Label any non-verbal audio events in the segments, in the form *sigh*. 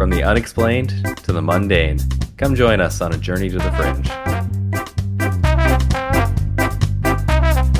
From the unexplained to the mundane, come join us on a journey to the fringe.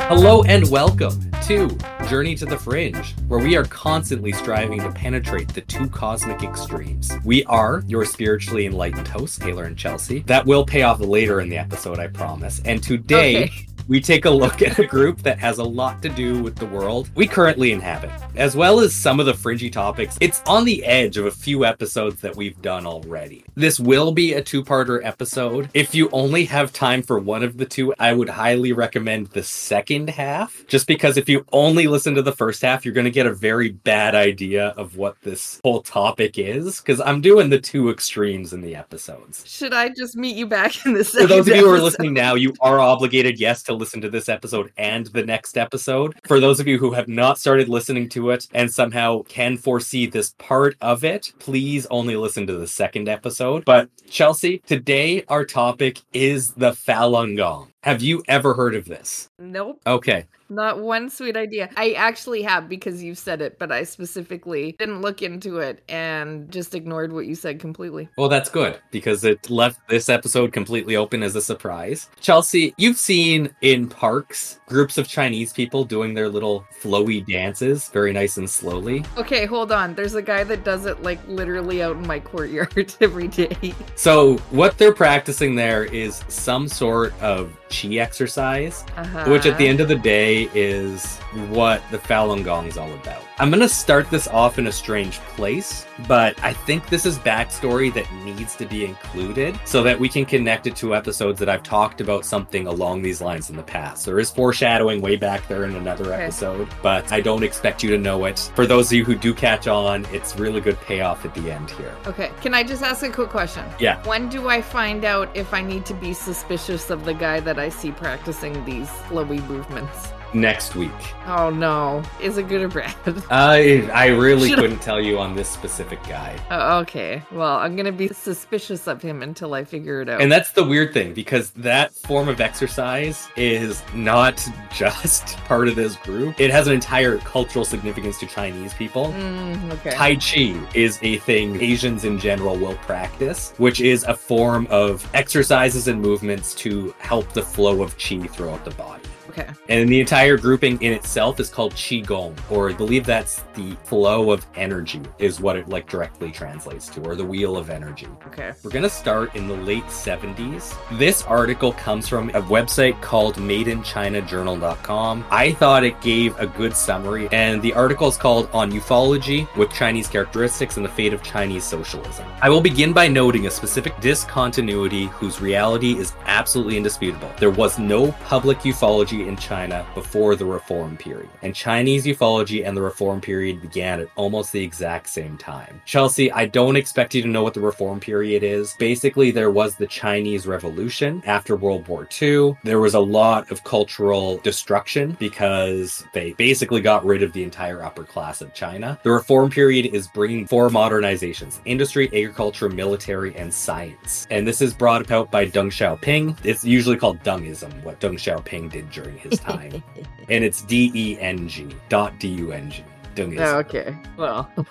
Hello and welcome to Journey to the Fringe, where we are constantly striving to penetrate the two cosmic extremes. We are your spiritually enlightened hosts, Taylor and Chelsea. That will pay off later in the episode, I promise. And today, Okay. We take a look *laughs* at a group that has a lot to do with the world we currently inhabit, as well as some of the fringy topics. It's on the edge of a few episodes that we've done already. This will be a two parter episode. If you only have time for one of the two, I would highly recommend the second half, just because if you only listen to the first half, you're going to get a very bad idea of what this whole topic is, because I'm doing the two extremes in the episodes. Should I just meet you back in the For those of you who are listening now, you are obligated, yes, to listen to this episode and the next episode. For those of you who have not started listening to it and somehow can foresee this part of it, please only listen to the second episode. But Chelsea, today our topic is the Falun Gong. Have you ever heard of this? Nope, Okay. Not one sweet idea. I actually have because you said it, but I specifically didn't look into it and just ignored what you said completely. Well, that's good because it left this episode completely open as a surprise. Chelsea, you've seen in parks groups of Chinese people doing their little flowy dances very nice and slowly. Okay, hold on. There's a guy that does it like literally out in my courtyard *laughs* every day. So, what they're practicing there is some sort of chi exercise, Uh-huh. which at the end of the day is what the Falun Gong is all about. I'm going to start this off in a strange place, but I think this is backstory that needs to be included so that we can connect it to episodes that I've talked about something along these lines in the past. There is foreshadowing way back there in another Okay. episode, but I don't expect you to know it. For those of you who do catch on, it's really good payoff at the end here. Okay, can I just ask a quick question? Yeah. When do I find out if I need to be suspicious of the guy that I see practicing these flowy movements? Next week. Oh no. Is it good or bad? *laughs* I I really Should couldn't tell you on this specific guy. Oh, okay. Well, I'm gonna be suspicious of him until I figure it out. And that's the weird thing because that form of exercise is not *laughs* just part of this group. It has an entire cultural significance to Chinese people. Mm, okay. Tai Chi is a thing Asians in general will practice, which is a form of exercises and movements to help the flow of Qi throughout the body. Okay. And the entire grouping in itself is called Qigong, or I believe that's the flow of energy, is what it like directly translates to, or the wheel of energy. Okay. We're gonna start in the late 70s. This article comes from a website called MadeInChinaJournal.com. I thought it gave a good summary, and the article is called On Ufology with Chinese Characteristics and the Fate of Chinese Socialism. I will begin by noting a specific discontinuity whose reality is absolutely indisputable. There was no public ufology in China before the Reform period, and Chinese ufology and the Reform period began at almost the exact same time. Chelsea, I don't expect you to know what the Reform period is. Basically, there was the Chinese Revolution after World War II. There was a lot of cultural destruction because they basically got rid of the entire upper class of China. The Reform period is bringing four modernizations industry, agriculture, military, and science. And this is brought about by Deng Xiaoping. It's usually called Dengism, what Deng Xiaoping did during his time. *laughs* and it's D E N G, dot D U N G. Dengism Oh, okay. Well. *laughs*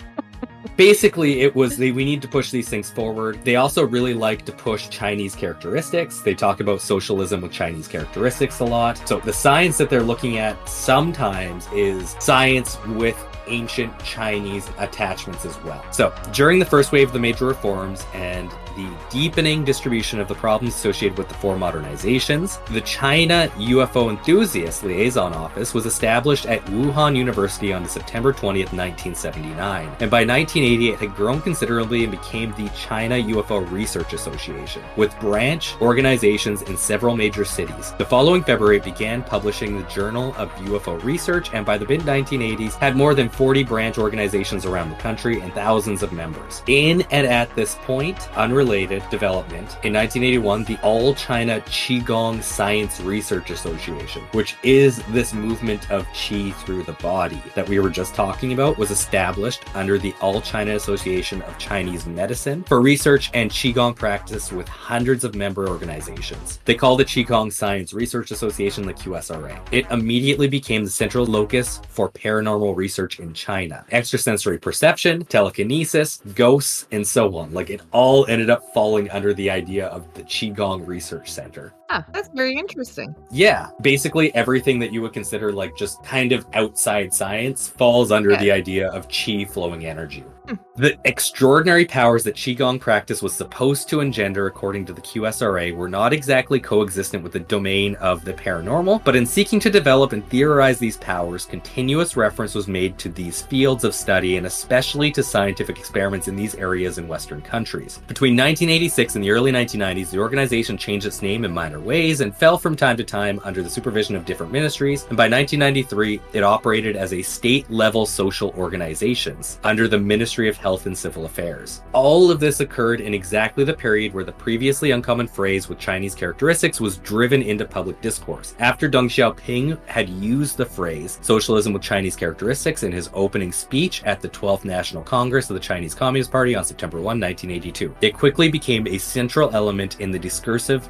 basically it was they we need to push these things forward they also really like to push chinese characteristics they talk about socialism with chinese characteristics a lot so the science that they're looking at sometimes is science with ancient chinese attachments as well so during the first wave of the major reforms and the deepening distribution of the problems associated with the four modernizations the china ufo enthusiast liaison office was established at wuhan university on september 20th 1979 and by 1980 it had grown considerably and became the China UFO Research Association, with branch organizations in several major cities. The following February it began publishing the Journal of UFO Research, and by the mid 1980s had more than 40 branch organizations around the country and thousands of members. In and at this point, unrelated development, in 1981, the All China Qigong Science Research Association, which is this movement of Qi through the body that we were just talking about, was established under the All China Association of Chinese Medicine for research and Qigong practice with hundreds of member organizations. They call the Qigong Science Research Association the QSRA. It immediately became the central locus for paranormal research in China. Extrasensory perception, telekinesis, ghosts, and so on. Like it all ended up falling under the idea of the Qigong Research Center. That's very interesting. Yeah, basically everything that you would consider like just kind of outside science falls under Okay. the idea of qi flowing energy. Hmm. The extraordinary powers that qigong practice was supposed to engender according to the QSRA were not exactly coexistent with the domain of the paranormal, but in seeking to develop and theorize these powers, continuous reference was made to these fields of study and especially to scientific experiments in these areas in western countries. Between 1986 and the early 1990s, the organization changed its name in minor ways and fell from time to time under the supervision of different ministries, and by 1993, it operated as a state level social organizations under the Ministry of Health and Civil Affairs. All of this occurred in exactly the period where the previously uncommon phrase with Chinese characteristics was driven into public discourse. After Deng Xiaoping had used the phrase socialism with Chinese characteristics in his opening speech at the 12th National Congress of the Chinese Communist Party on September 1, 1982, it quickly became a central element in the discursive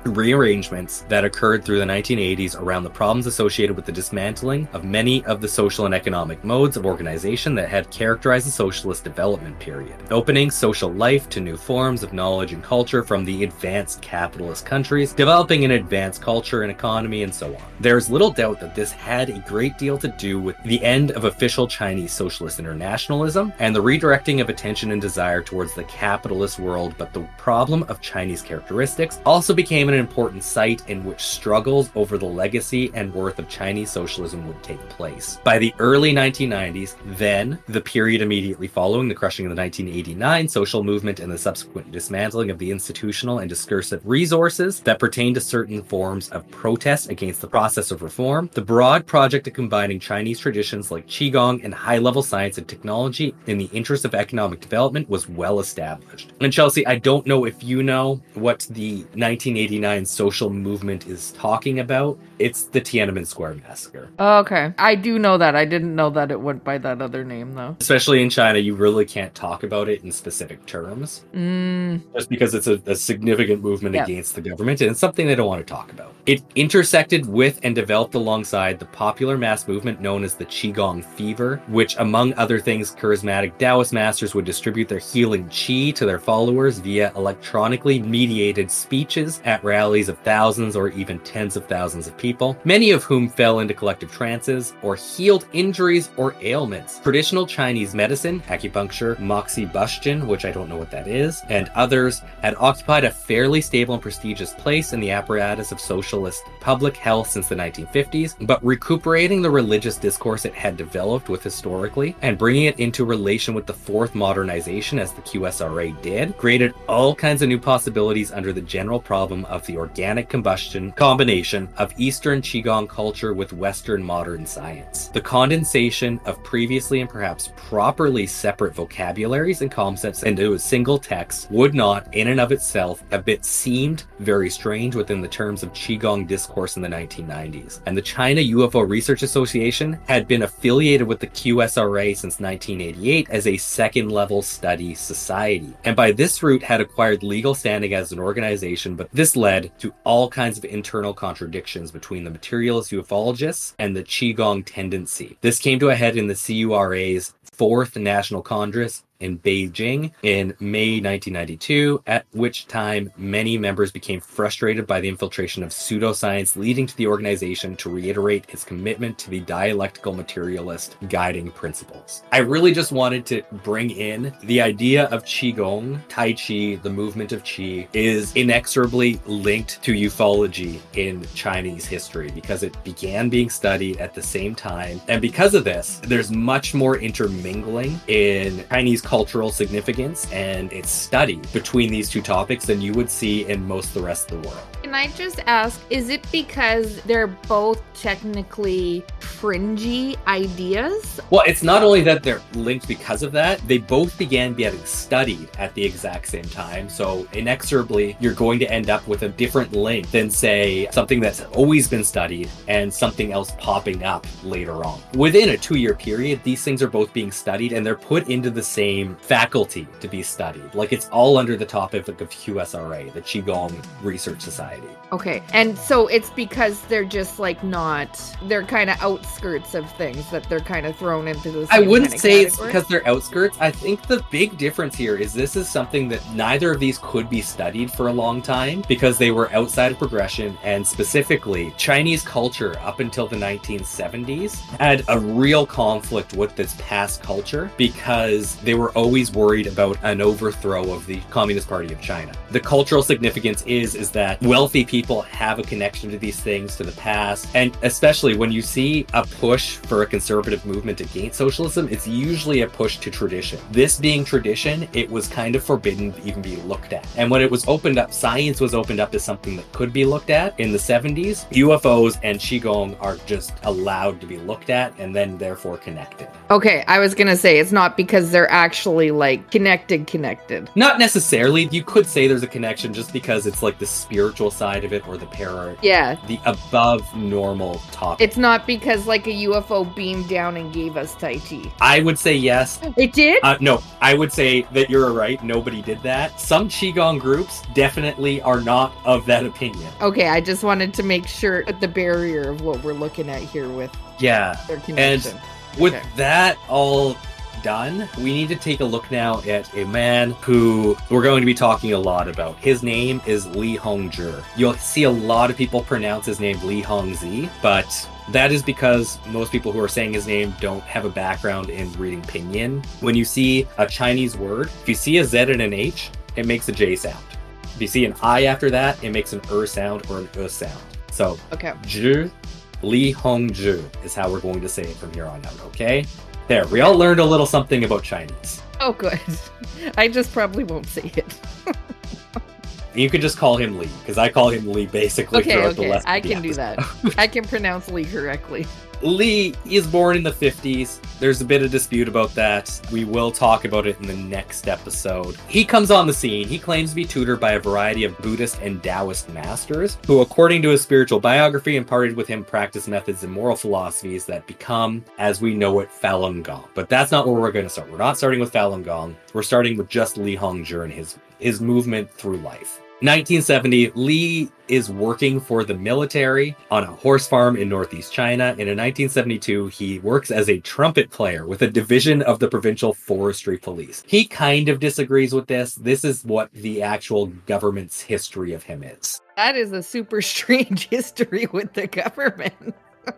rearrangements that occurred through the 1980s around the problems associated with the dismantling of many of the social and economic modes of organization that had characterized the socialist development period, opening social life to new forms of knowledge and culture from the advanced capitalist countries, developing an advanced culture and economy, and so on. There's little doubt that this had a great deal to do with the end of official Chinese socialist internationalism and the redirecting of attention and desire towards the capitalist world, but the problem of Chinese characteristics also became an important site in which struggles over the legacy and worth of Chinese socialism would take place. By the early 1990s, then, the period immediately following the crushing of the 1989 social movement and the subsequent dismantling of the institutional and discursive resources that pertain to certain forms of protest against the process of reform, the broad project of combining Chinese traditions like Qigong and high level science and technology in the interest of economic development was well established. And Chelsea, I don't know if you know what the 1989 social movement is talking about. It's the Tiananmen Square massacre. Okay. I do know that. I didn't know that it went by that other name, though. Especially in China, you really can't talk about it in specific terms Mm, just because it's a, a significant movement Yeah. against the government and it's something they don't want to talk about. It intersected with and developed alongside the popular mass movement known as the Qigong fever, which, among other things, charismatic Taoist masters would distribute their healing qi to their followers via electronically mediated speeches at rallies of thousands or even tens of thousands of people, many of whom fell into collective trances or healed injuries or ailments. Traditional Chinese medicine, acupuncture, moxibustion, which I don't know what that is, and others had occupied a fairly stable and prestigious place in the apparatus of socialist public health since the 1950s, but recuperating the religious discourse it had developed with historically and bringing it into relation with the fourth modernization as the QSRA did, created all kinds of new possibilities under the general problem of the organic combustion combination of Eastern Qigong culture with Western modern science. The condensation of previously and perhaps properly separate vocabularies and concepts into a single text would not, in and of itself, have been seemed very strange within the terms of Qigong discourse in the 1990s. And the China UFO Research Association had been affiliated with the QSRA since 1988 as a second level study society. And by this route had acquired legal standing as an organization, but this led to all kinds of internal contradictions between the materialist ufologists and the Qigong tendency. This came to a head in the CURA's fourth National Congress in Beijing in May 1992, at which time many members became frustrated by the infiltration of pseudoscience, leading to the organization to reiterate its commitment to the dialectical materialist guiding principles. I really just wanted to bring in the idea of Qigong, Tai Chi, the movement of Qi, is inexorably linked to ufology in Chinese history because it began being studied at the same time. And because of this, there's much more intermingling in Chinese cultural significance and its study between these two topics than you would see in most the rest of the world. Can I just ask, is it because they're both technically fringy ideas? Well, it's not only that they're linked because of that, they both began getting studied at the exact same time. So, inexorably, you're going to end up with a different link than, say, something that's always been studied and something else popping up later on. Within a two year period, these things are both being studied and they're put into the same faculty to be studied. Like it's all under the topic of QSRA, the Qigong Research Society. Society. Okay. And so it's because they're just like not they're kind of outskirts of things that they're kind of thrown into the I wouldn't say it's because they're outskirts. I think the big difference here is this is something that neither of these could be studied for a long time because they were outside of progression and specifically Chinese culture up until the 1970s had a real conflict with this past culture because they were always worried about an overthrow of the Communist Party of China. The cultural significance is is that wealthy people have a connection to these things to the past and especially when you see a push for a conservative movement against socialism it's usually a push to tradition. This being tradition it was kind of forbidden to even be looked at. And when it was opened up science was opened up as something that could be looked at. In the 70s ufos and qigong are just allowed to be looked at and then therefore connected. Okay, I was gonna say it's not because they're actually like connected, connected. not necessarily. You could say there's a connection just because it's like the spiritual side of it or the para Yeah, the above normal topic it's not because like a UFO beamed down and gave us Tai Chi. i would say yes It did. Uh, no, I would say that you're right. Nobody did that. Some Qigong groups definitely are not of that opinion. okay, I just wanted to make sure at the barrier of what we're looking at here with Yeah. their connection. With Okay. that all done, we need to take a look now at a man who we're going to be talking a lot about. His name is Li Hongzhi. You'll see a lot of people pronounce his name Li Hongzi, but that is because most people who are saying his name don't have a background in reading pinyin. When you see a Chinese word, if you see a Z and an H, it makes a J sound. If you see an I after that, it makes an er sound or an uh sound. So okay. Zhi, Li Hong Zhi is how we're going to say it from here on out, okay? There, we all learned a little something about Chinese. Oh, good. *laughs* I just probably won't say it. You could just call him Li, because I call him Li basically Okay, throughout the okay. last I can do that. I can pronounce Lee correctly. Li is born in the 50s. There's a bit of dispute about that. We will talk about it in the next episode. He comes on the scene. He claims to be tutored by a variety of Buddhist and Taoist masters, who, according to his spiritual biography, imparted with him practice methods and moral philosophies that become, as we know it, Falun Gong. But that's not where we're going to start. We're not starting with Falun Gong. We're starting with just Li Hongzhi and his, his movement through life. 1970, Li is working for the military on a horse farm in northeast China. And in 1972, he works as a trumpet player with a division of the provincial forestry police. He kind of disagrees with this. This is what the actual government's history of him is. That is a super *laughs* strange history with the government. *laughs*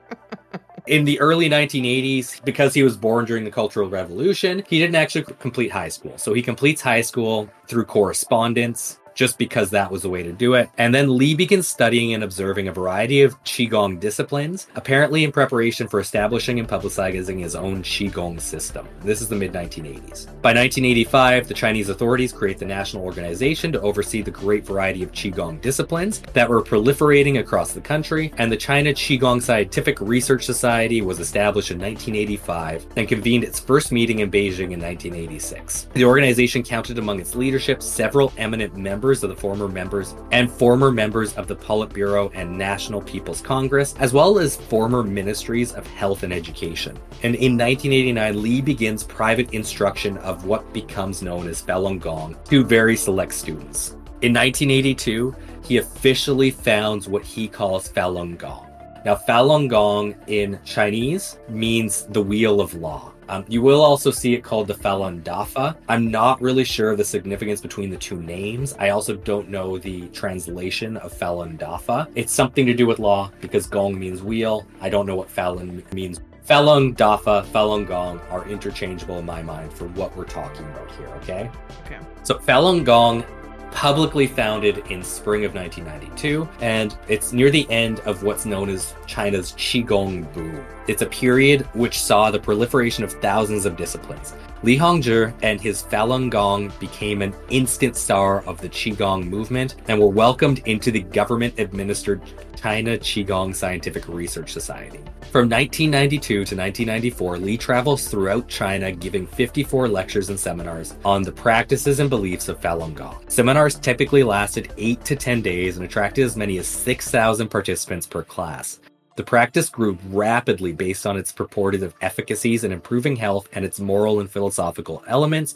In the early 1980s, because he was born during the Cultural Revolution, he didn't actually complete high school. So he completes high school through correspondence. Just because that was the way to do it. And then Li begins studying and observing a variety of Qigong disciplines, apparently in preparation for establishing and publicizing his own Qigong system. This is the mid 1980s. By 1985, the Chinese authorities create the national organization to oversee the great variety of Qigong disciplines that were proliferating across the country, and the China Qigong Scientific Research Society was established in 1985 and convened its first meeting in Beijing in 1986. The organization counted among its leadership several eminent members of the former members and former members of the Politburo and National People's Congress, as well as former ministries of health and education. And in 1989, Li begins private instruction of what becomes known as Falun Gong to very select students. In 1982, he officially founds what he calls Falun Gong. Now, Falun Gong in Chinese means the wheel of law. Um, you will also see it called the Falun Dafa. I'm not really sure of the significance between the two names. I also don't know the translation of Falun Dafa. It's something to do with law because Gong means wheel. I don't know what Falun means. Falun Dafa, Falun Gong are interchangeable in my mind for what we're talking about here, okay? Okay. So Falun Gong publicly founded in spring of 1992 and it's near the end of what's known as China's Qigong boom. It's a period which saw the proliferation of thousands of disciplines. Li Hongzhi and his Falun Gong became an instant star of the Qigong movement and were welcomed into the government administered China Qigong Scientific Research Society. From 1992 to 1994, Li travels throughout China giving 54 lectures and seminars on the practices and beliefs of Falun Gong. Seminars typically lasted 8 to 10 days and attracted as many as 6,000 participants per class. The practice grew rapidly based on its purported efficacies in improving health and its moral and philosophical elements,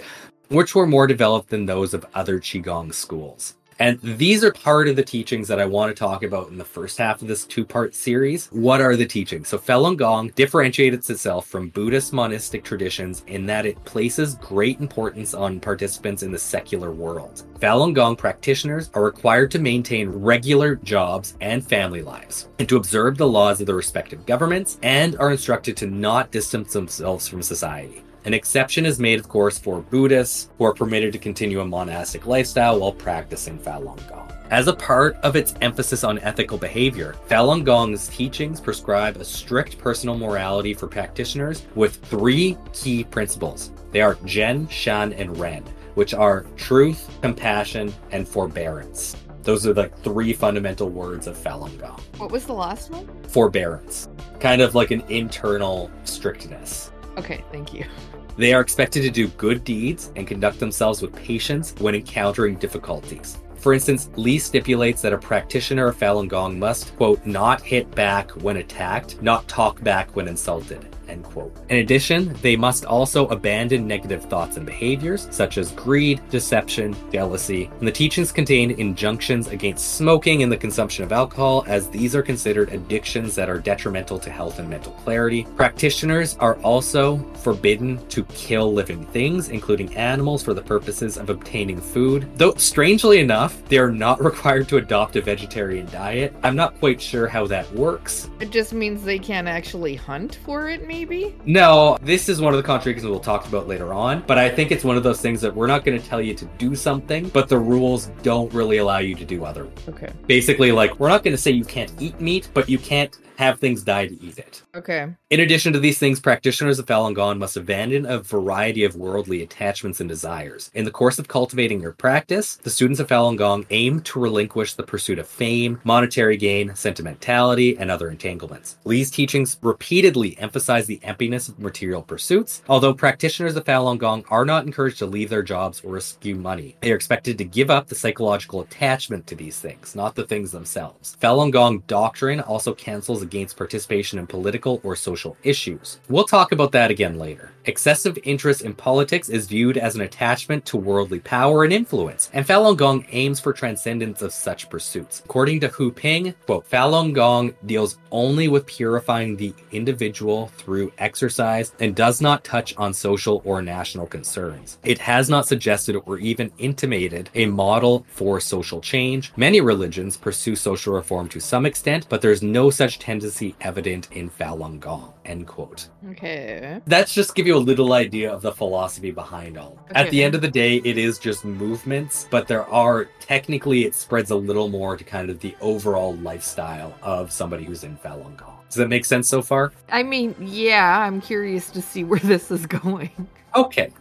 which were more developed than those of other Qigong schools. And these are part of the teachings that I want to talk about in the first half of this two part series. What are the teachings? So, Falun Gong differentiates itself from Buddhist monistic traditions in that it places great importance on participants in the secular world. Falun Gong practitioners are required to maintain regular jobs and family lives, and to observe the laws of the respective governments, and are instructed to not distance themselves from society. An exception is made, of course, for Buddhists who are permitted to continue a monastic lifestyle while practicing Falun Gong. As a part of its emphasis on ethical behavior, Falun Gong's teachings prescribe a strict personal morality for practitioners with three key principles. They are Zhen, Shan, and Ren, which are truth, compassion, and forbearance. Those are the three fundamental words of Falun Gong. What was the last one? Forbearance, kind of like an internal strictness. Okay, thank you. *laughs* They are expected to do good deeds and conduct themselves with patience when encountering difficulties. For instance, Li stipulates that a practitioner of Falun Gong must, quote, not hit back when attacked, not talk back when insulted. End quote. In addition, they must also abandon negative thoughts and behaviors such as greed, deception, jealousy. And the teachings contain injunctions against smoking and the consumption of alcohol, as these are considered addictions that are detrimental to health and mental clarity. Practitioners are also forbidden to kill living things, including animals, for the purposes of obtaining food. Though, strangely enough, they are not *laughs* required to adopt a vegetarian diet. I'm not quite sure how that works. It just means they can't actually hunt for it, maybe? No, this is one of the contradictions we'll talk about later on, but I think it's one of those things that we're not going to tell you to do something, but the rules don't really allow you to do other. Okay. Basically, like, we're not going to say you can't eat meat, but you can't have things die to eat it. Okay. In addition to these things, practitioners of Falun Gong must abandon a variety of worldly attachments and desires. In the course of cultivating your practice, the students of Falun Gong aim to relinquish the pursuit of fame, monetary gain, sentimentality, and other entanglements. Li's teachings repeatedly emphasize the emptiness of material pursuits, although practitioners of Falun Gong are not encouraged to leave their jobs or eschew money. They are expected to give up the psychological attachment to these things, not the things themselves. Falun Gong doctrine also cancels against participation in political or social issues. We'll talk about that again later. Excessive interest in politics is viewed as an attachment to worldly power and influence, and Falun Gong aims for transcendence of such pursuits. According to Hu Ping, quote, Falun Gong deals only with purifying the individual through exercise and does not touch on social or national concerns. It has not suggested or even intimated a model for social change. Many religions pursue social reform to some extent, but there's no such tendency evident in Falun Gong. End quote. Okay. That's just give you a little idea of the philosophy behind all. At the end of the day, it is just movements, but there are technically it spreads a little more to kind of the overall lifestyle of somebody who's in Falun Gong. Does that make sense so far? I mean, yeah, I'm curious to see where this is *laughs* going. Okay.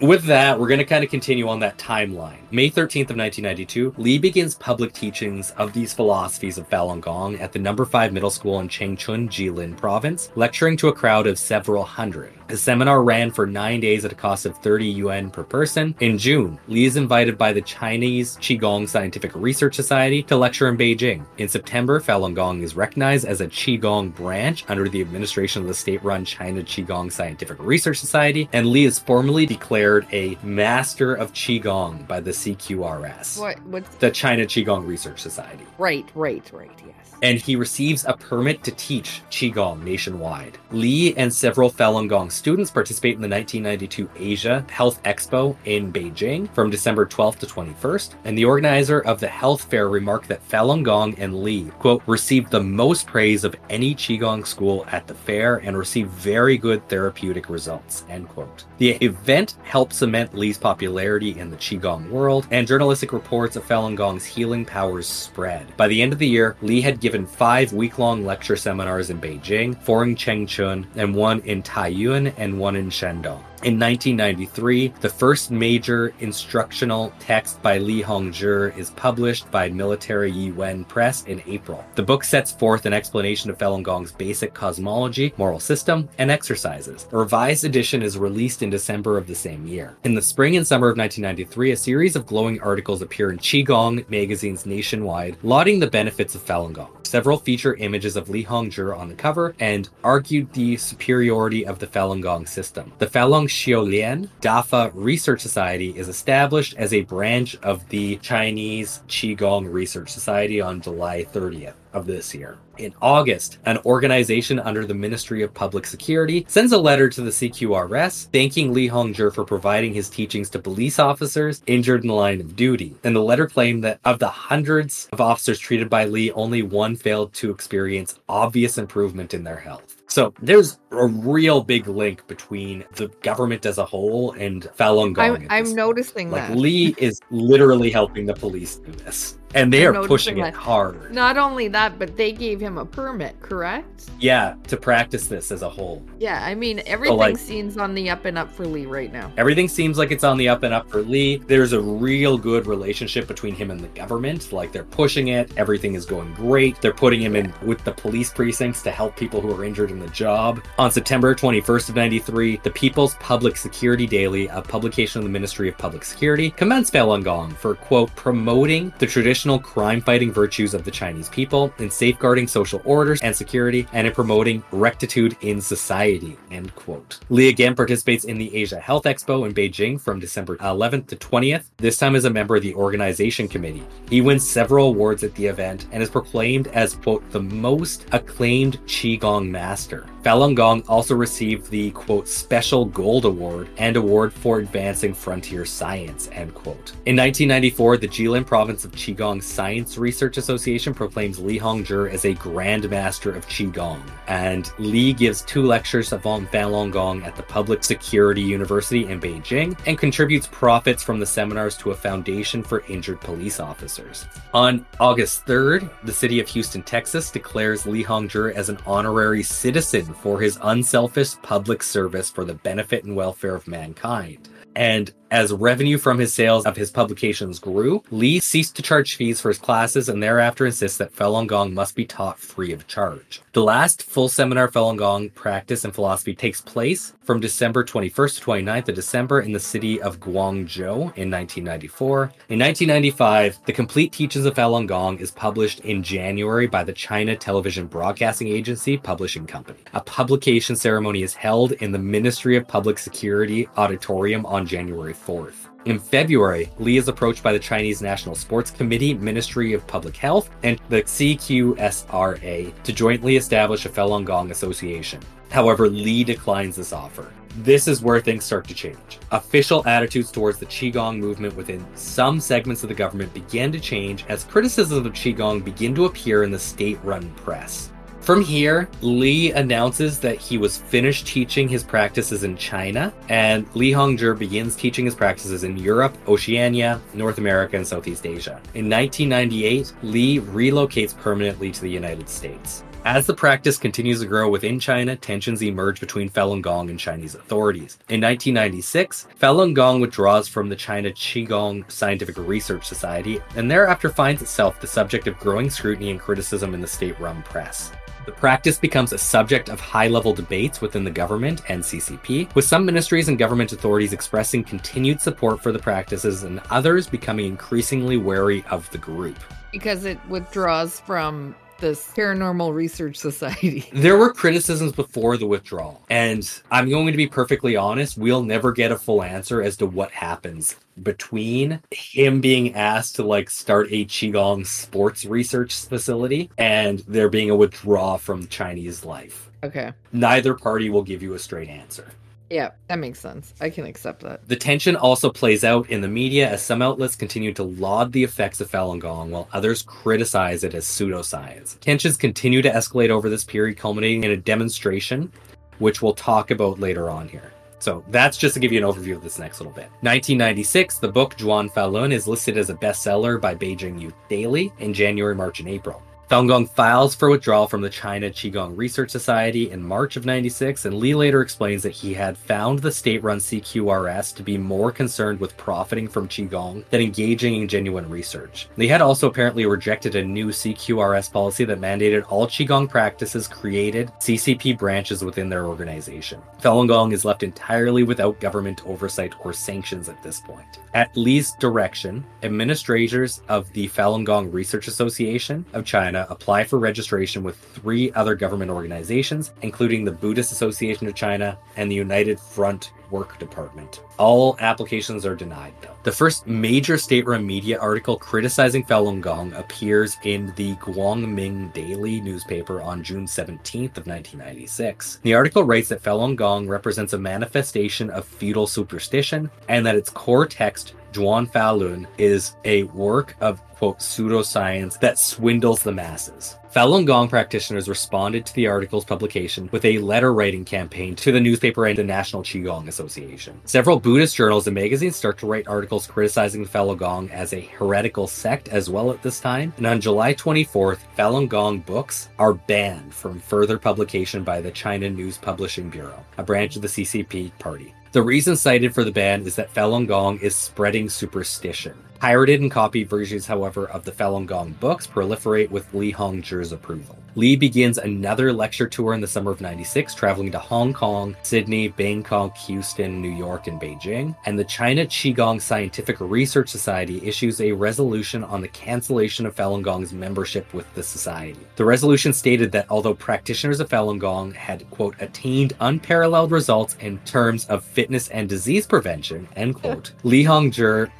With that, we're going to kind of continue on that timeline. May 13th of 1992, Li begins public teachings of these philosophies of Falun Gong at the number 5 middle school in Changchun, Jilin province, lecturing to a crowd of several hundred. The seminar ran for 9 days at a cost of 30 yuan per person. In June, Li is invited by the Chinese Qigong Scientific Research Society to lecture in Beijing. In September, Falun Gong is recognized as a Qigong branch under the administration of the state-run China Qigong Scientific Research Society, and Li is formally declared a Master of Qigong by the CQRS, What? What's the China Qigong Research Society. right? Right. Right. Yes. And he receives a permit to teach Qigong nationwide. Li and several Falun Gong students participate in the 1992 Asia Health Expo in Beijing from December 12th to 21st. And the organizer of the health fair remarked that Falun Gong and Li, quote, received the most praise of any Qigong school at the fair and received very good therapeutic results, end quote. The event helped cement Li's popularity in the Qigong world, and journalistic reports of Falun Gong's healing powers spread. By the end of the year, Li had given five week long lecture seminars in Beijing, four in Changchun, and one in Taiyuan and one in Shandong. In 1993, the first major instructional text by Li Hongzhi is published by Military Yuan Press in April. The book sets forth an explanation of Falun Gong's basic cosmology, moral system, and exercises. A revised edition is released in December of the same year. In the spring and summer of 1993, a series of glowing articles appear in Qigong magazines nationwide, lauding the benefits of Falun Gong. Several feature images of Li Hongzhi on the cover and argued the superiority of the Falun Gong system. The Falun Xiulian Dafa Research Society is established as a branch of the Chinese Qigong Research Society on July 30th of this year. In August, an organization under the Ministry of Public Security sends a letter to the CQRS thanking Li Hongzhi for providing his teachings to police officers injured in the line of duty. And the letter claimed that of the hundreds of officers treated by Li, only one failed to experience obvious improvement in their health. So there's a real big link between the government as a whole and Falun Gong. I'm, I'm noticing like that. Li is literally helping the police do this. And they are pushing it hard. Not only that, but they gave him a permit, correct? Yeah, to practice this as a whole. Yeah, I mean everything like- seems on the up and up for Li right now. Everything seems like it's on the up and up for Li. There's a real good relationship between him and the government. Like they're pushing it. Everything is going great. They're putting him in with the police precincts to help people who are injured in the job. On September 21st of 93, the People's Public Security Daily, a publication of the Ministry of Public Security, commenced Falun Gong for, quote, promoting the crime fighting virtues of the Chinese people in safeguarding social orders and security and in promoting rectitude in society, end quote. Li again participates in the Asia Health Expo in Beijing from December 11th to 20th, this time as a member of the organization committee. He wins several awards at the event and is proclaimed as, quote, the most acclaimed Qigong master. Falun Gong also received the, quote, Special Gold Award and Award for Advancing Frontier Science, end quote. In 1994, the Jilin Province of Qigong Science Research Association proclaims Li Hongzhi as a Grand Master of Qigong. And Li gives two lectures on Falun Gong at the Public Security University in Beijing and contributes profits from the seminars to a foundation for injured police officers. On August 3rd, the city of Houston, Texas declares Li Hongzhi as an honorary citizen for his unselfish public service for the benefit and welfare of mankind. And as revenue from his sales of his publications grew, Li ceased to charge fees for his classes and thereafter insists that Falun Gong must be taught free of charge. The last full seminar Falun Gong practice and philosophy takes place from December 21st to 29th of December in the city of Guangzhou in 1994. In 1995, the complete teachings of Falun Gong is published in January by the China Television Broadcasting Agency Publishing Company. A publication ceremony is held in the Ministry of Public Security auditorium on January 4th. In February, Li is approached by the Chinese National Sports Committee, Ministry of Public Health, and the CQSRA to jointly establish a Falun Gong association. However, Li declines this offer. This is where things start to change. Official attitudes towards the Qigong movement within some segments of the government began to change as criticisms of Qigong begin to appear in the state run press. From here, Li announces that he was finished teaching his practices in China, and Li Hongzhi begins teaching his practices in Europe, Oceania, North America, and Southeast Asia. In 1998, Li relocates permanently to the United States. As the practice continues to grow within China, tensions emerge between Falun Gong and Chinese authorities. In 1996, Falun Gong withdraws from the China Qigong Scientific Research Society and thereafter finds itself the subject of growing scrutiny and criticism in the state run press. The practice becomes a subject of high level debates within the government and CCP, with some ministries and government authorities expressing continued support for the practices and others becoming increasingly wary of the group. Because it withdraws from this paranormal research society. *laughs* There were criticisms before the withdrawal, and I'm going to be perfectly honest, we'll never get a full answer as to what happens between him being asked to like start a Qigong sports research facility and there being a withdrawal from Chinese life. Okay. Neither party will give you a straight answer. Yeah, that makes sense. I can accept that. The tension also plays out in the media as some outlets continue to laud the effects of Falun Gong while others criticize it as pseudoscience. Tensions continue to escalate over this period, culminating in a demonstration, which we'll talk about later on here. So that's just to give you an overview of this next little bit. 1996, the book Zhuan Falun is listed as a bestseller by Beijing Youth Daily in January, March, and April. Falun Gong files for withdrawal from the China Qigong Research Society in March of 96, and Li later explains that he had found the state run CQRS to be more concerned with profiting from Qigong than engaging in genuine research. Li had also apparently rejected a new CQRS policy that mandated all Qigong practices created CCP branches within their organization. Falun Gong is left entirely without government oversight or sanctions at this point. At Li's direction, administrators of the Falun Gong Research Association of China apply for registration with three other government organizations, including the Buddhist Association of China and the United Front Work Department. All applications are denied, though. The first major state run media article criticizing Falun Gong appears in the Guangming Daily newspaper on June 17th of 1996. The article writes that Falun Gong represents a manifestation of feudal superstition and that its core text Zhuan Falun is a work of quote pseudoscience that swindles the masses. Falun Gong practitioners responded to the article's publication with a letter writing campaign to the newspaper and the National Qigong Association. Several Buddhist journals and magazines start to write articles criticizing the Falun Gong as a heretical sect as well at this time. And on July 24th, Falun Gong books are banned from further publication by the China News Publishing Bureau, a branch of the CCP party. The reason cited for the ban is that Falun Gong is spreading superstition. Pirated and copied versions, however, of the Falun Gong books proliferate with Li Hongzhi's approval. Li begins another lecture tour in the summer of 96, traveling to Hong Kong, Sydney, Bangkok, Houston, New York, and Beijing. And the China Qigong Scientific Research Society issues a resolution on the cancellation of Falun Gong's membership with the society. The resolution stated that although practitioners of Falun Gong had, quote, attained unparalleled results in terms of fitness and disease prevention, end quote, *laughs* Li Hongzhi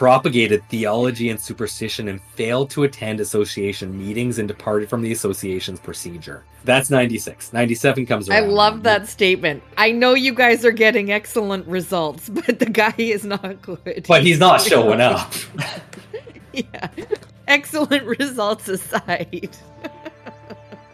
propagated theology and superstition and failed to attend association meetings and departed from the association's procedure. That's 96. 97 comes around. I love that statement. I know you guys are getting excellent results, *laughs* but the guy is not good. But he's not showing *laughs* up. yeah. Excellent results aside. *laughs*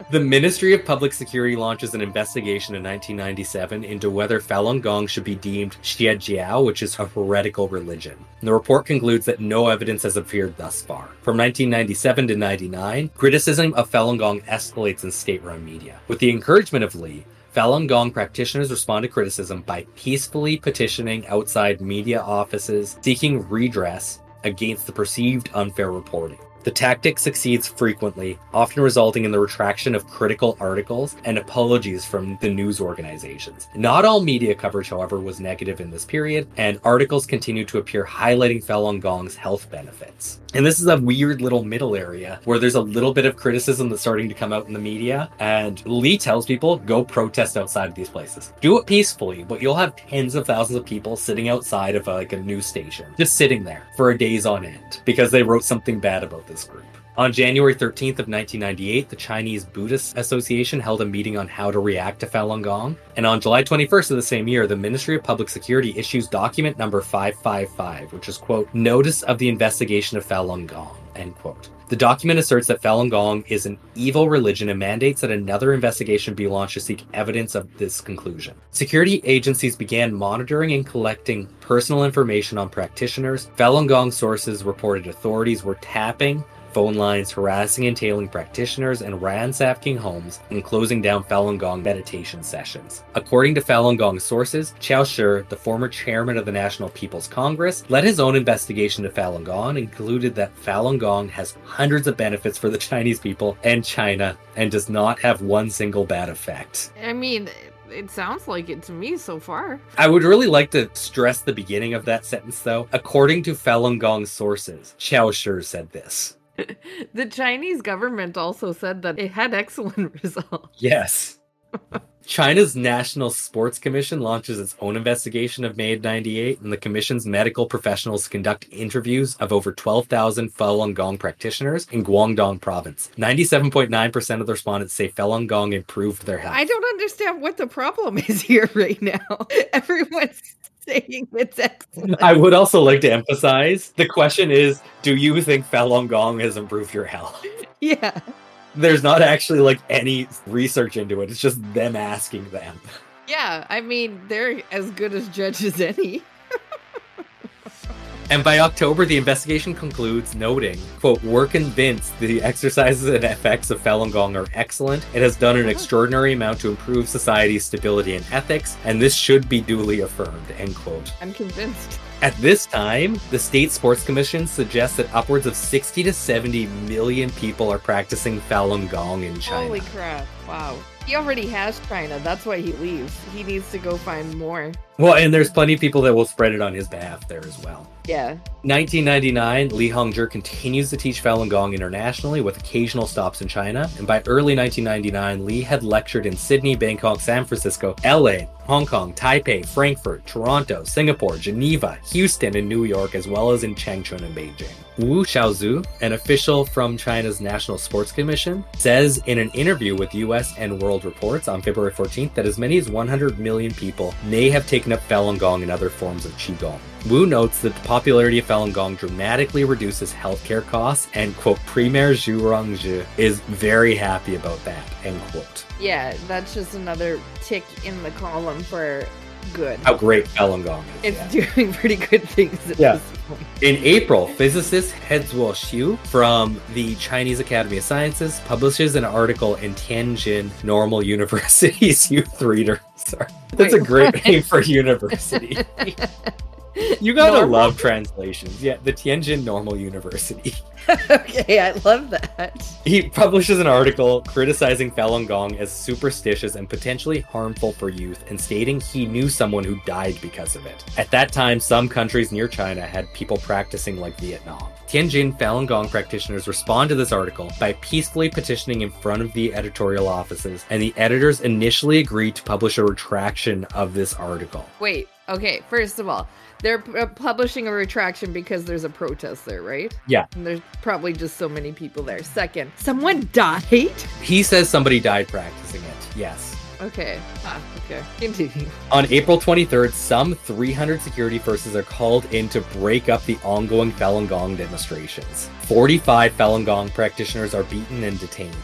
The Ministry of Public Security launches an investigation in 1997 into whether Falun Gong should be deemed Xiejiao, which is a heretical religion. The report concludes that no evidence has appeared thus far. From 1997 to 99, criticism of Falun Gong escalates in state-run media. With the encouragement of Li, Falun Gong practitioners respond to criticism by peacefully petitioning outside media offices, seeking redress against the perceived unfair reporting. The tactic succeeds frequently, often resulting in the retraction of critical articles and apologies from the news organizations. Not all media coverage, however, was negative in this period, and articles continue to appear highlighting Falun Gong's health benefits. And this is a weird little middle area where there's a little bit of criticism that's starting to come out in the media, and Li tells people go protest outside of these places. Do it peacefully, but you'll have tens of thousands of people sitting outside of a, like a news station, just sitting there for days on end because they wrote something bad about this group. On January 13th of 1998, the Chinese Buddhist Association held a meeting on how to react to Falun Gong. And on July 21st of the same year, the Ministry of Public Security issues document number 555, which is, quote, Notice of the Investigation of Falun Gong, end quote. The document asserts that Falun Gong is an evil religion and mandates that another investigation be launched to seek evidence of this conclusion. Security agencies began monitoring and collecting personal information on practitioners. Falun Gong sources reported authorities were tapping phone lines, harassing and tailing practitioners, and ransacking homes and closing down Falun Gong meditation sessions. According to Falun Gong sources, Qiao Shi, the former chairman of the National People's Congress, led his own investigation to Falun Gong and concluded that Falun Gong has hundreds of benefits for the *laughs* Chinese people and China and does not have one single bad effect. I mean, it sounds like it to me so far. I would really like to stress the beginning of that sentence, though. According to Falun Gong sources, Qiao Shi said this. *laughs* the Chinese government also said that it had excellent *laughs* results. Yes. China's National Sports Commission launches its own investigation of May 98, and the commission's medical professionals conduct interviews of over 12,000 Falun Gong practitioners in Guangdong province. 97.9% of the respondents say Falun Gong improved their health. I don't understand what the problem is *laughs* here right now. Everyone's saying it's excellent. I would also like to emphasize the question is do you think Falun Gong has improved your health? Yeah. There's not actually like any research into it. It's just them asking them. Yeah, I mean, they're as good as judges *laughs* any. And by October, the investigation concludes, noting, quote, we're convinced the exercises and effects of Falun Gong are excellent. It has done an uh-huh. extraordinary amount to improve society's stability and ethics, and this should be duly affirmed, end quote. I'm convinced. At this time, the state sports commission suggests that upwards of 60 to 70 million people are practicing Falun Gong in China. Holy crap. Wow. He already has China. That's why he leaves. He needs to go find more. Well, and there's plenty of people that will spread it on his behalf there as well. Yeah. 1999, Li Hongzhi continues to teach Falun Gong internationally with occasional stops in China. And by early 1999, Li had lectured in Sydney, Bangkok, San Francisco, LA, Hong Kong, Taipei, Frankfurt, Toronto, Singapore, Geneva, Houston, and New York, as well as in Changchun and Beijing. Wu Shaozu, an official from China's National Sports Commission, says in an interview with US and World Reports on February 14th that as many as 100 million people may have taken up Falun Gong and other forms of Qigong. Wu notes that the popularity of Falun Gong dramatically reduces healthcare costs, and quote, Premier Zhu Rongji is very happy about that, end quote. Yeah, that's just another tick in the column for good. How great Falun Gong is. It's yeah. *laughs* doing pretty good things at Yeah. this point. In April, physicist He Zuoxiu from the Chinese Academy of Sciences publishes an article in Tianjin Normal University's *laughs* Youth Reader. Sorry, that's a great what? name for university. *laughs* *laughs* you gotta Normal? love translations. Yeah, the Tianjin Normal University. *laughs* okay, I love that. He publishes an article criticizing Falun Gong as superstitious and potentially harmful for youth and stating he knew someone who died because of it. At that time, some countries near China had people practicing like Vietnam. Tianjin Falun Gong practitioners respond to this article by peacefully petitioning in front of the editorial offices, and the editors initially agreed to publish a retraction of this article. Wait, okay, first of all, they're uh, publishing a retraction because there's a protest there, right? Yeah. And there's probably just so many people there. Second, someone died? He says somebody died practicing it. Yes. Okay. Ah, okay. Continue. On April 23rd, some 300 security forces are called in to break up the ongoing Falun Gong demonstrations. 45 Falun Gong practitioners are beaten and detained.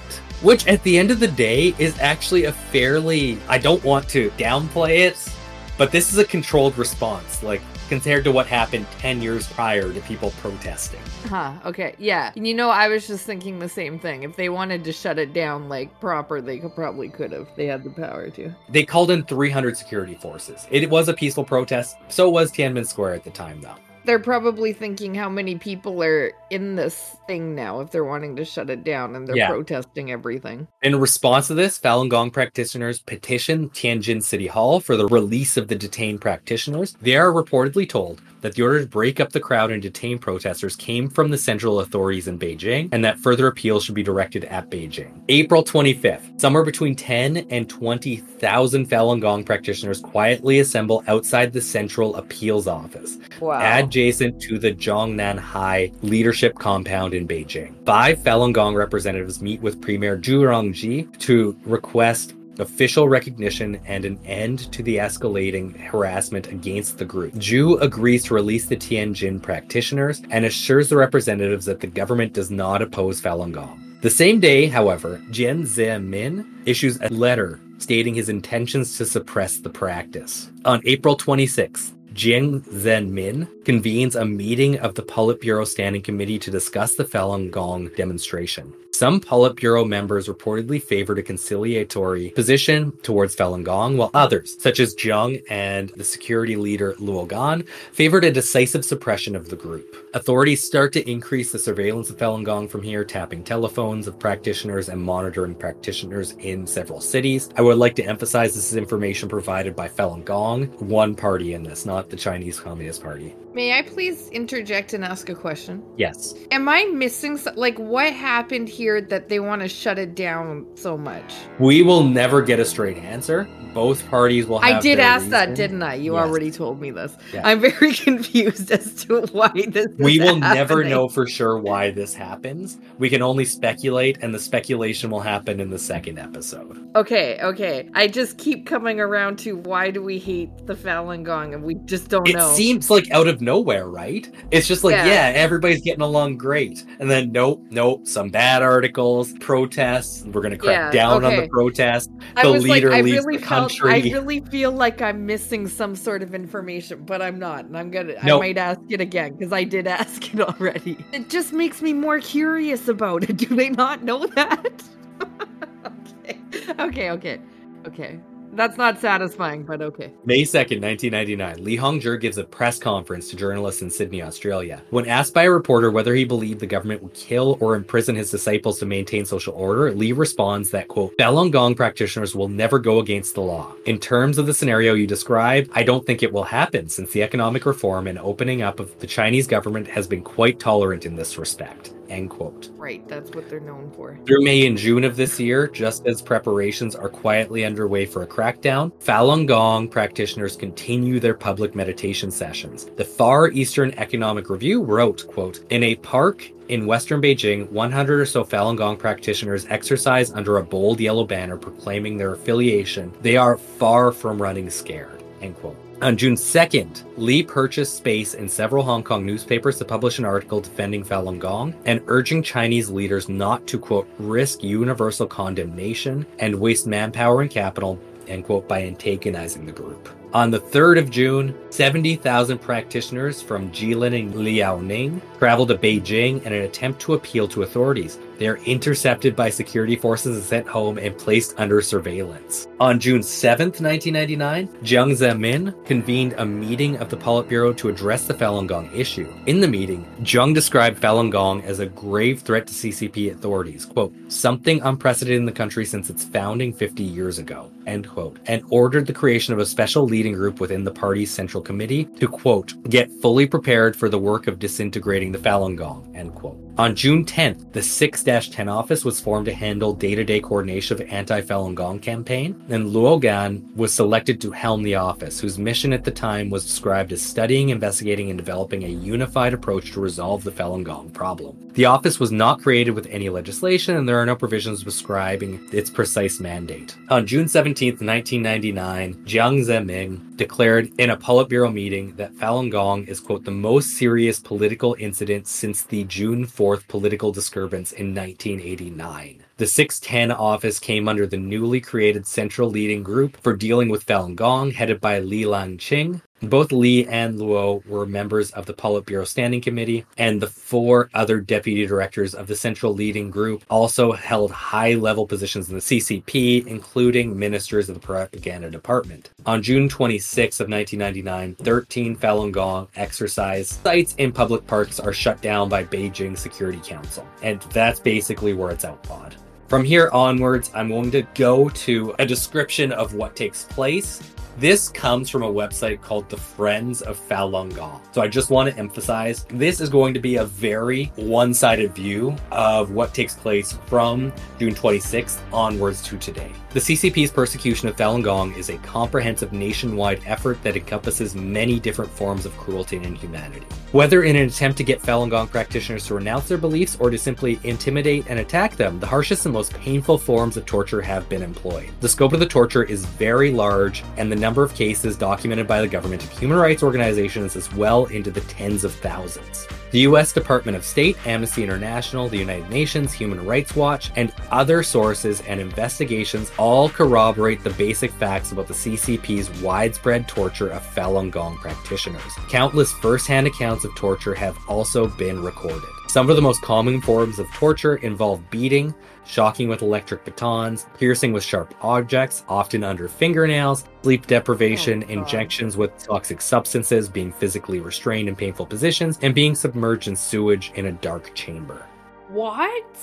Which, at the end of the day, is actually a fairly. I don't want to downplay it, but this is a controlled response, like compared to what happened 10 years prior to people protesting. Huh, okay. Yeah. And you know, I was just thinking the same thing. If they wanted to shut it down like proper, they could probably could have. They had the power to. They called in 300 security forces. It was a peaceful protest, so was Tiananmen Square at the time, though. They're probably thinking how many people are in this thing now if they're wanting to shut it down and they're Yeah. protesting everything. In response to this, Falun Gong practitioners petition Tianjin City Hall for the release of the detained practitioners. They are reportedly told that the order to break up the crowd and detain protesters came from the central authorities in Beijing, and that further appeals should be directed at Beijing. April 25th, somewhere between 10 and 20,000 Falun Gong practitioners quietly assemble outside the Central Appeals Office Wow. adjacent to the Zhongnanhai leadership compound in Beijing. Five Falun Gong representatives meet with Premier Zhu Rongji to request official recognition and an end to the escalating harassment against the group. Zhu agrees to release the Tianjin practitioners and assures the representatives that the government does not oppose Falun Gong. The same day, however, Jiang Zemin issues a letter stating his intentions to suppress the practice. On April 26th, Jiang Zemin convenes a meeting of the Politburo Standing Committee to discuss the Falun Gong demonstration. Some Politburo members reportedly favored a conciliatory position towards Falun Gong, while others, such as Jiang and the security leader Luo Gan, favored a decisive suppression of the group. Authorities start to increase the surveillance of Falun Gong from here, tapping telephones of practitioners and monitoring practitioners in several cities. I would like to emphasize this is information provided by Falun Gong, one party in this, not the Chinese Communist Party. May I please interject and ask a question? Yes. Am I missing like what happened here that they want to shut it down so much? We will never get a straight answer. Both parties will have I did ask that, didn't I? You Yes. already told me this. Yeah. I'm very *laughs* confused as to why this. We will never know for sure why this happens. We can only speculate, and the speculation will happen in the second episode. Okay, okay. I just keep coming around to why do we hate the Falun Gong and we just don't It know. It seems like out of nowhere, right? It's just like, Yeah. yeah. everybody's getting along great. And then, nope, nope, some bad articles, protests. We're going to crack Yeah, down on the protests. I The like, leader I leaves really the felt, I really feel like I'm missing some sort of information, but I'm not, and I'm gonna, I might ask it again because I did *laughs* ask it already. It just makes me more curious about it. *laughs* Do they not know that? *laughs* okay, okay, okay, okay. That's not satisfying, but okay. May 2nd, 1999, Li Hongzhi gives a press conference to journalists in Sydney, Australia. When asked by a reporter whether he believed the government would kill or imprison his disciples to maintain social order, Lee responds that, quote, Falun Gong practitioners will never go against the law. In terms of the scenario you describe, I don't think it will happen since the economic reform and opening up of the Chinese government has been quite tolerant in this respect, end quote. Right, that's what they're known for. Through May and June of this year, just as preparations are quietly underway for a crackdown, Falun Gong practitioners continue their public meditation sessions. The Far Eastern Economic Review wrote, quote, In a park in western Beijing, 100 or so Falun Gong practitioners exercise under a bold yellow banner proclaiming their affiliation. They are far from running scared, end quote. On June 2nd, Li purchased space in several Hong Kong newspapers to publish an article defending Falun Gong and urging Chinese leaders not to, quote, risk universal condemnation and waste manpower and capital, end quote, by antagonizing the group. On the 3rd of June, 70,000 practitioners from Jilin and Liaoning traveled to Beijing in an attempt to appeal to authorities. They are intercepted by security forces and sent home and placed under surveillance. On June 7th, 1999, Jiang Zemin convened a meeting of the Politburo to address the Falun Gong issue. In the meeting, Jiang described Falun Gong as a grave threat to CCP authorities, quote, something unprecedented in the country since its founding 50 years ago, end quote, and ordered the creation of a special leading group within the party's central committee to, quote, get fully prepared for the work of disintegrating the Falun Gong, end quote. On June 10th, the 6-10 office was formed to handle day-to-day coordination of anti-Falun Gong campaign, and Luo Gan was selected to helm the office, whose mission at the time was described as studying, investigating, and developing a unified approach to resolve the Falun Gong problem. The office was not created with any legislation, and there are no provisions prescribing its precise mandate. On June 17th, 1999, Jiang Zemin declared in a Politburo meeting that Falun Gong is, quote, the most serious political incident since the June 4th political disturbance in 1989. The 610 office came under the newly created Central Leading Group for dealing with Falun Gong, headed by Li Lanqing. Both Li and Luo were members of the Politburo Standing Committee, and the four other deputy directors of the Central Leading Group also held high level positions in the CCP, including ministers of the Propaganda Department. On June 26 of 1999, 13 Falun Gong exercise sites in public parks are shut down by Beijing Security Council, and that's basically where it's outlawed. From here onwards, I'm going to go to a description of what takes place. This comes from a website called the Friends of Falun Gong. So I just want to emphasize this is going to be a very one sided view of what takes place from June 26th onwards to today. The CCP's persecution of Falun Gong is a comprehensive nationwide effort that encompasses many different forms of cruelty and inhumanity. Whether in an attempt to get Falun Gong practitioners to renounce their beliefs or to simply intimidate and attack them, the harshest and most painful forms of torture have been employed. The scope of the torture is very large, and the number of cases documented by the government and human rights organizations is well into the tens of thousands. The US Department of State, Amnesty International, the United Nations, Human Rights Watch, and other sources and investigations all corroborate the basic facts about the CCP's widespread torture of Falun Gong practitioners. Countless first-hand accounts of torture have also been recorded. Some of the most common forms of torture involve beating, shocking with electric batons, piercing with sharp objects, often under fingernails, sleep deprivation, Oh, injections with toxic substances, being physically restrained in painful positions, and being submerged in sewage in a dark chamber. What?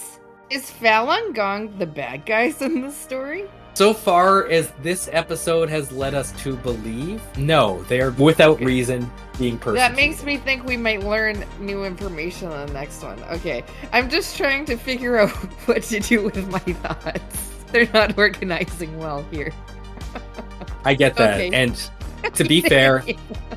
Is Falun Gong the bad guys in this story? So far as this episode has led us to believe, no, they are without Okay. reason being persecuted. That makes me think we might learn new information on the next one. Okay, I'm just trying to figure out *laughs* what to do with my thoughts. *laughs* They're not organizing well here. I get that. Okay. And *laughs* to be fair,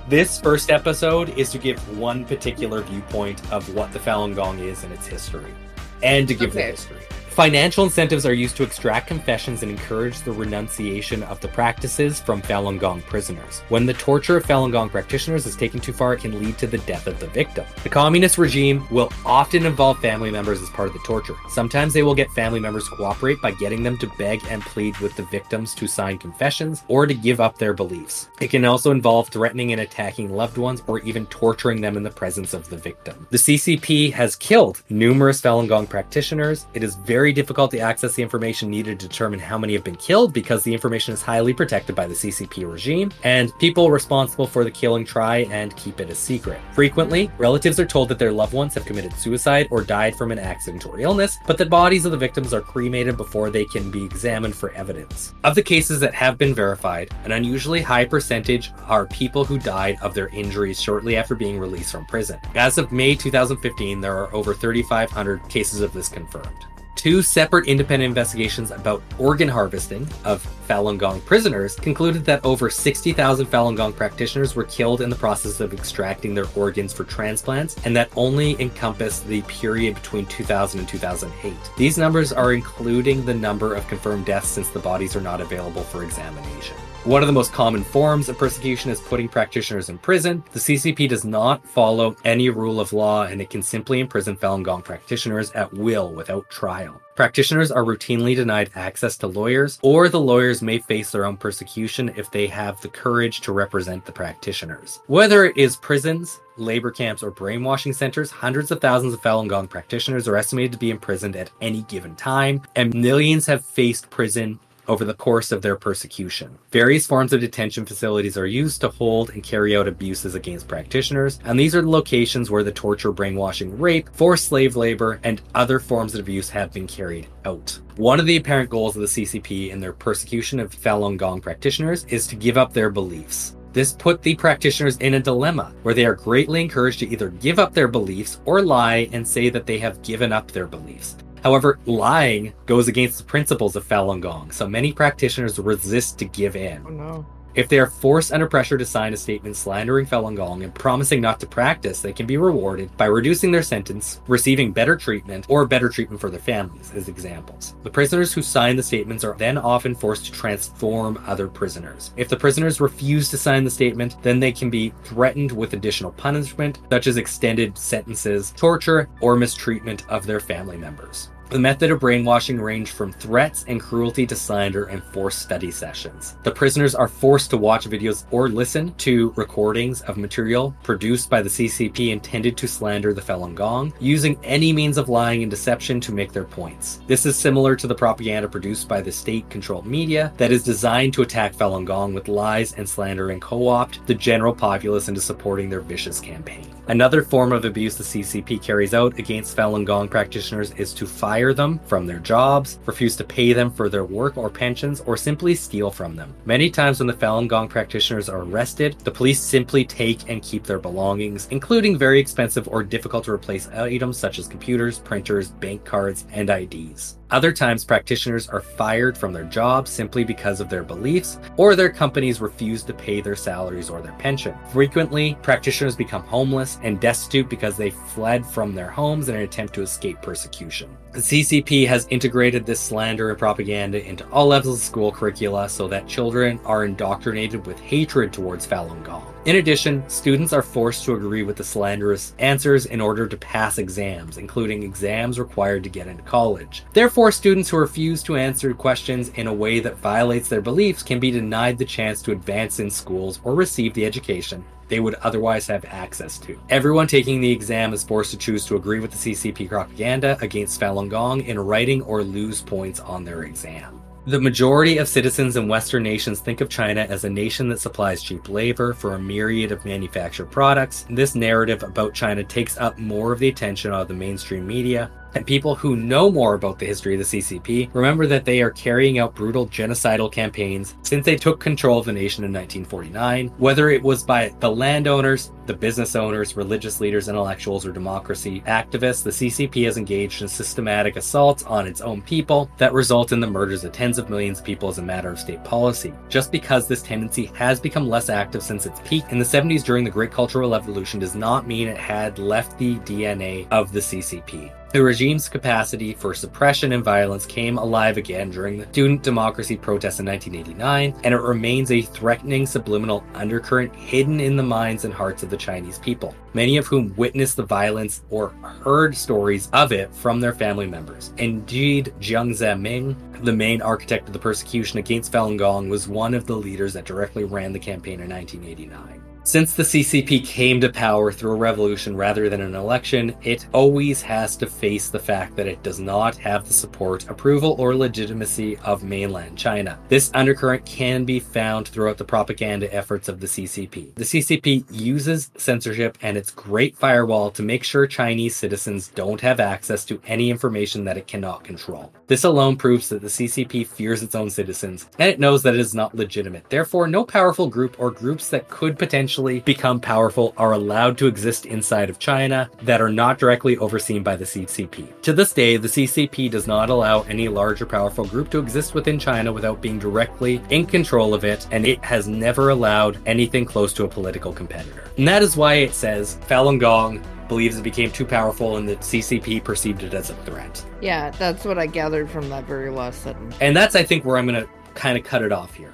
this first episode is to give one particular viewpoint of what the Falun Gong is and its history, and to give the history. Financial incentives are used to extract confessions and encourage the renunciation of the practices from Falun Gong prisoners. When the torture of Falun Gong practitioners is taken too far, it can lead to the death of the victim. The communist regime will often involve family members as part of the torture. Sometimes they will get family members to cooperate by getting them to beg and plead with the victims to sign confessions or to give up their beliefs. It can also involve threatening and attacking loved ones or even torturing them in the presence of the victim. The CCP has killed numerous Falun Gong practitioners. It is very very difficult to access the information needed to determine how many have been killed because the information is highly protected by the CCP regime, and people responsible for the killing try and keep it a secret. Frequently, relatives are told that their loved ones have committed suicide or died from an accident or illness, but the bodies of the victims are cremated before they can be examined for evidence. Of the cases that have been verified, an unusually high percentage are people who died of their injuries shortly after being released from prison. As of May 2015, there are over 3,500 cases of this confirmed. Two separate independent investigations about organ harvesting of Falun Gong prisoners concluded that over 60,000 Falun Gong practitioners were killed in the process of extracting their organs for transplants, and that only encompassed the period between 2000 and 2008. These numbers are including the number of confirmed deaths since the bodies are not available for examination. One of the most common forms of persecution is putting practitioners in prison. The CCP does not follow any rule of law and it can simply imprison Falun Gong practitioners at will without trial. Practitioners are routinely denied access to lawyers, or the lawyers may face their own persecution if they have the courage to represent the practitioners. Whether it is prisons, labor camps, or brainwashing centers, hundreds of thousands of Falun Gong practitioners are estimated to be imprisoned at any given time, and millions have faced prison over the course of their persecution. Various forms of detention facilities are used to hold and carry out abuses against practitioners, and these are the locations where the torture, brainwashing, rape, forced slave labor, and other forms of abuse have been carried out. One of the apparent goals of the CCP in their persecution of Falun Gong practitioners is to give up their beliefs. This put the practitioners in a dilemma where they are greatly encouraged to either give up their beliefs or lie and say that they have given up their beliefs. However, lying goes against the principles of Falun Gong, so many practitioners resist to give in. Oh no. If they are forced under pressure to sign a statement slandering Falun Gong and promising not to practice, they can be rewarded by reducing their sentence, receiving better treatment, or better treatment for their families, as examples. The prisoners who sign the statements are then often forced to transform other prisoners. If the prisoners refuse to sign the statement, then they can be threatened with additional punishment, such as extended sentences, torture, or mistreatment of their family members. The method of brainwashing ranged from threats and cruelty to slander and forced study sessions. The prisoners are forced to watch videos or listen to recordings of material produced by the CCP intended to slander the Falun Gong, using any means of lying and deception to make their points. This is similar to the propaganda produced by the state controlled media that is designed to attack Falun Gong with lies and slander and co opt the general populace into supporting their vicious campaign. Another form of abuse the CCP carries out against Falun Gong practitioners is to fire them from their jobs, refuse to pay them for their work or pensions, or simply steal from them. Many times when the Falun Gong practitioners are arrested, the police simply take and keep their belongings, including very expensive or difficult to replace items such as computers, printers, bank cards, and IDs. Other times, practitioners are fired from their jobs simply because of their beliefs, or their companies refuse to pay their salaries or their pension. Frequently, practitioners become homeless and destitute because they fled from their homes in an attempt to escape persecution. The CCP has integrated this slander and propaganda into all levels of school curricula so that children are indoctrinated with hatred towards Falun Gong. In addition, students are forced to agree with the slanderous answers in order to pass exams, including exams required to get into college. Therefore, students who refuse to answer questions in a way that violates their beliefs can be denied the chance to advance in schools or receive the education they would otherwise have access to. Everyone taking the exam is forced to choose to agree with the CCP propaganda against Falun Gong in writing or lose points on their exam. The majority of citizens in Western nations think of China as a nation that supplies cheap labor for a myriad of manufactured products. This narrative about China takes up more of the attention of the mainstream media, and people who know more about the history of the CCP remember that they are carrying out brutal genocidal campaigns since they took control of the nation in 1949, whether it was by the landowners the business owners, religious leaders, intellectuals, or democracy activists, the CCP has engaged in systematic assaults on its own people that result in the murders of tens of millions of people as a matter of state policy. Just because this tendency has become less active since its peak in the 70s during the Great Cultural Revolution does not mean it had left the DNA of the CCP. The regime's capacity for suppression and violence came alive again during the student democracy protests in 1989, and it remains a threatening subliminal undercurrent hidden in the minds and hearts of the Chinese people, many of whom witnessed the violence or heard stories of it from their family members. Indeed, Jiang Zemin, the main architect of the persecution against Falun Gong, was one of the leaders that directly ran the campaign in 1989. Since the CCP came to power through a revolution rather than an election, it always has to face the fact that it does not have the support, approval, or legitimacy of mainland China. This undercurrent can be found throughout the propaganda efforts of the CCP. The CCP uses censorship and its great firewall to make sure Chinese citizens don't have access to any information that it cannot control. This alone proves that the CCP fears its own citizens, and it knows that it is not legitimate. Therefore, no powerful group or groups that could potentially become powerful are allowed to exist inside of China that are not directly overseen by the CCP. To this day, the CCP does not allow any large or powerful group to exist within China without being directly in control of it, and it has never allowed anything close to a political competitor. And that is why it says Falun Gong believes it became too powerful and the CCP perceived it as a threat. Yeah, that's what I gathered from that very last sentence. And that's, I think, where I'm going to kind of cut it off here.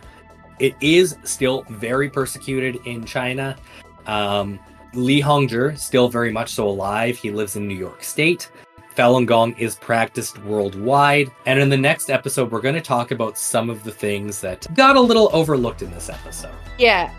It is still very persecuted in China. Um, Li Hongzhi still very much so alive. He lives in New York State. Falun Gong is practiced worldwide. And in the next episode, we're going to talk about some of the things that got a little overlooked in this episode. Yeah,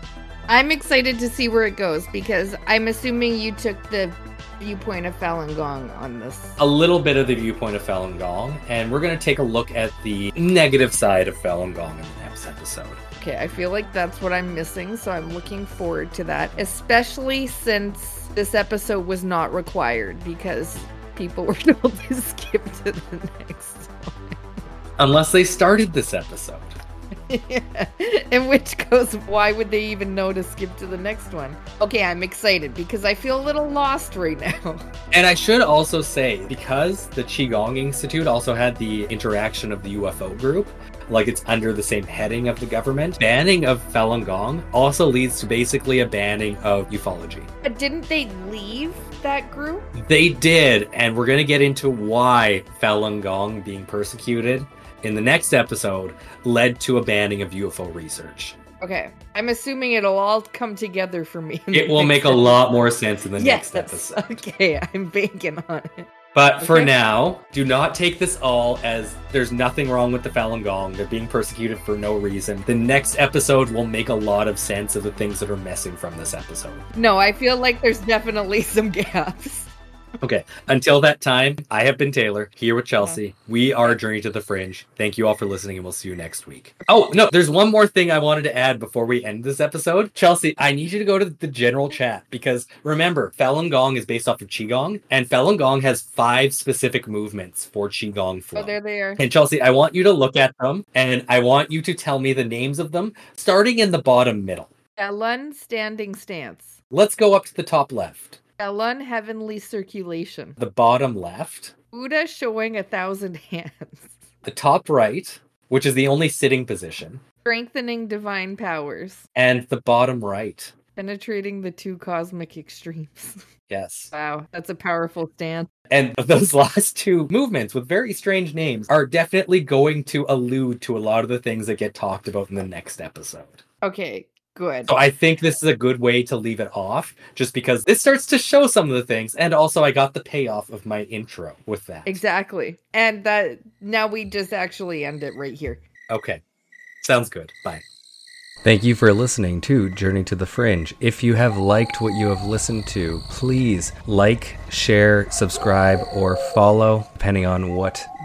I'm excited to see where it goes because I'm assuming you took the viewpoint of Falun Gong on this. A little bit of the viewpoint of Falun Gong, and we're going to take a look at the negative side of Falun Gong in the next episode. Okay, I feel like that's what I'm missing, so I'm looking forward to that, especially since this episode was not required because people *laughs* were told to skip to the next one. Unless they started this episode. yeah. *laughs* In which case, why would they even know to skip to the next one? Okay, I'm excited because I feel a little lost right now. *laughs* And I should also say, because the Qigong Institute also had the interaction of the UFO group, like it's under the same heading of the government, banning of Falun Gong also leads to basically a banning of ufology. But didn't they leave that group? They did, and we're going to get into why Falun Gong being persecuted in the next episode led to a banning of UFO research. Okay, I'm assuming it'll all come together for me. It will make a lot more sense in the Yes, next episode. *laughs* okay, I'm banking on it. But for now, do not take this all as there's nothing wrong with the Falun Gong. They're being persecuted for no reason. The next episode will make a lot of sense of the things that are missing from this episode. No, I feel like there's definitely some *laughs* gaps. Okay, until that time, I have been Taylor here with Chelsea. We are Journey to the Fringe. Thank you all for listening, and we'll see you next week. Oh, no, there's one more thing I wanted to add before we end this episode. Chelsea, I need you to go to the general chat because remember, Falun Gong is based off of Qigong, and Falun Gong has five specific movements for Qigong flow. Oh, there they are. And Chelsea, I want you to look at them and I want you to tell me the names of them, starting in the bottom middle. Falun standing stance. Let's go up to the top left. Falun heavenly circulation. The bottom left, Buddha showing a thousand hands. the top right, which is the only sitting position, Strengthening divine powers. and the bottom right. Penetrating the two cosmic extremes. Yes. wow, that's a powerful stance. And *laughs* those last two movements with very strange names are definitely going to allude to a lot of the things that get talked about in the next episode. Okay, good. So I think this is a good way to leave it off, just because this starts to show some of the things. And also, I got the payoff of my intro with that. Exactly. And that now we just actually end it right here. Okay. Sounds good. Bye. Thank you for listening to Journey to the Fringe. If you have liked what you have listened to, please like, share, subscribe, or follow, depending on what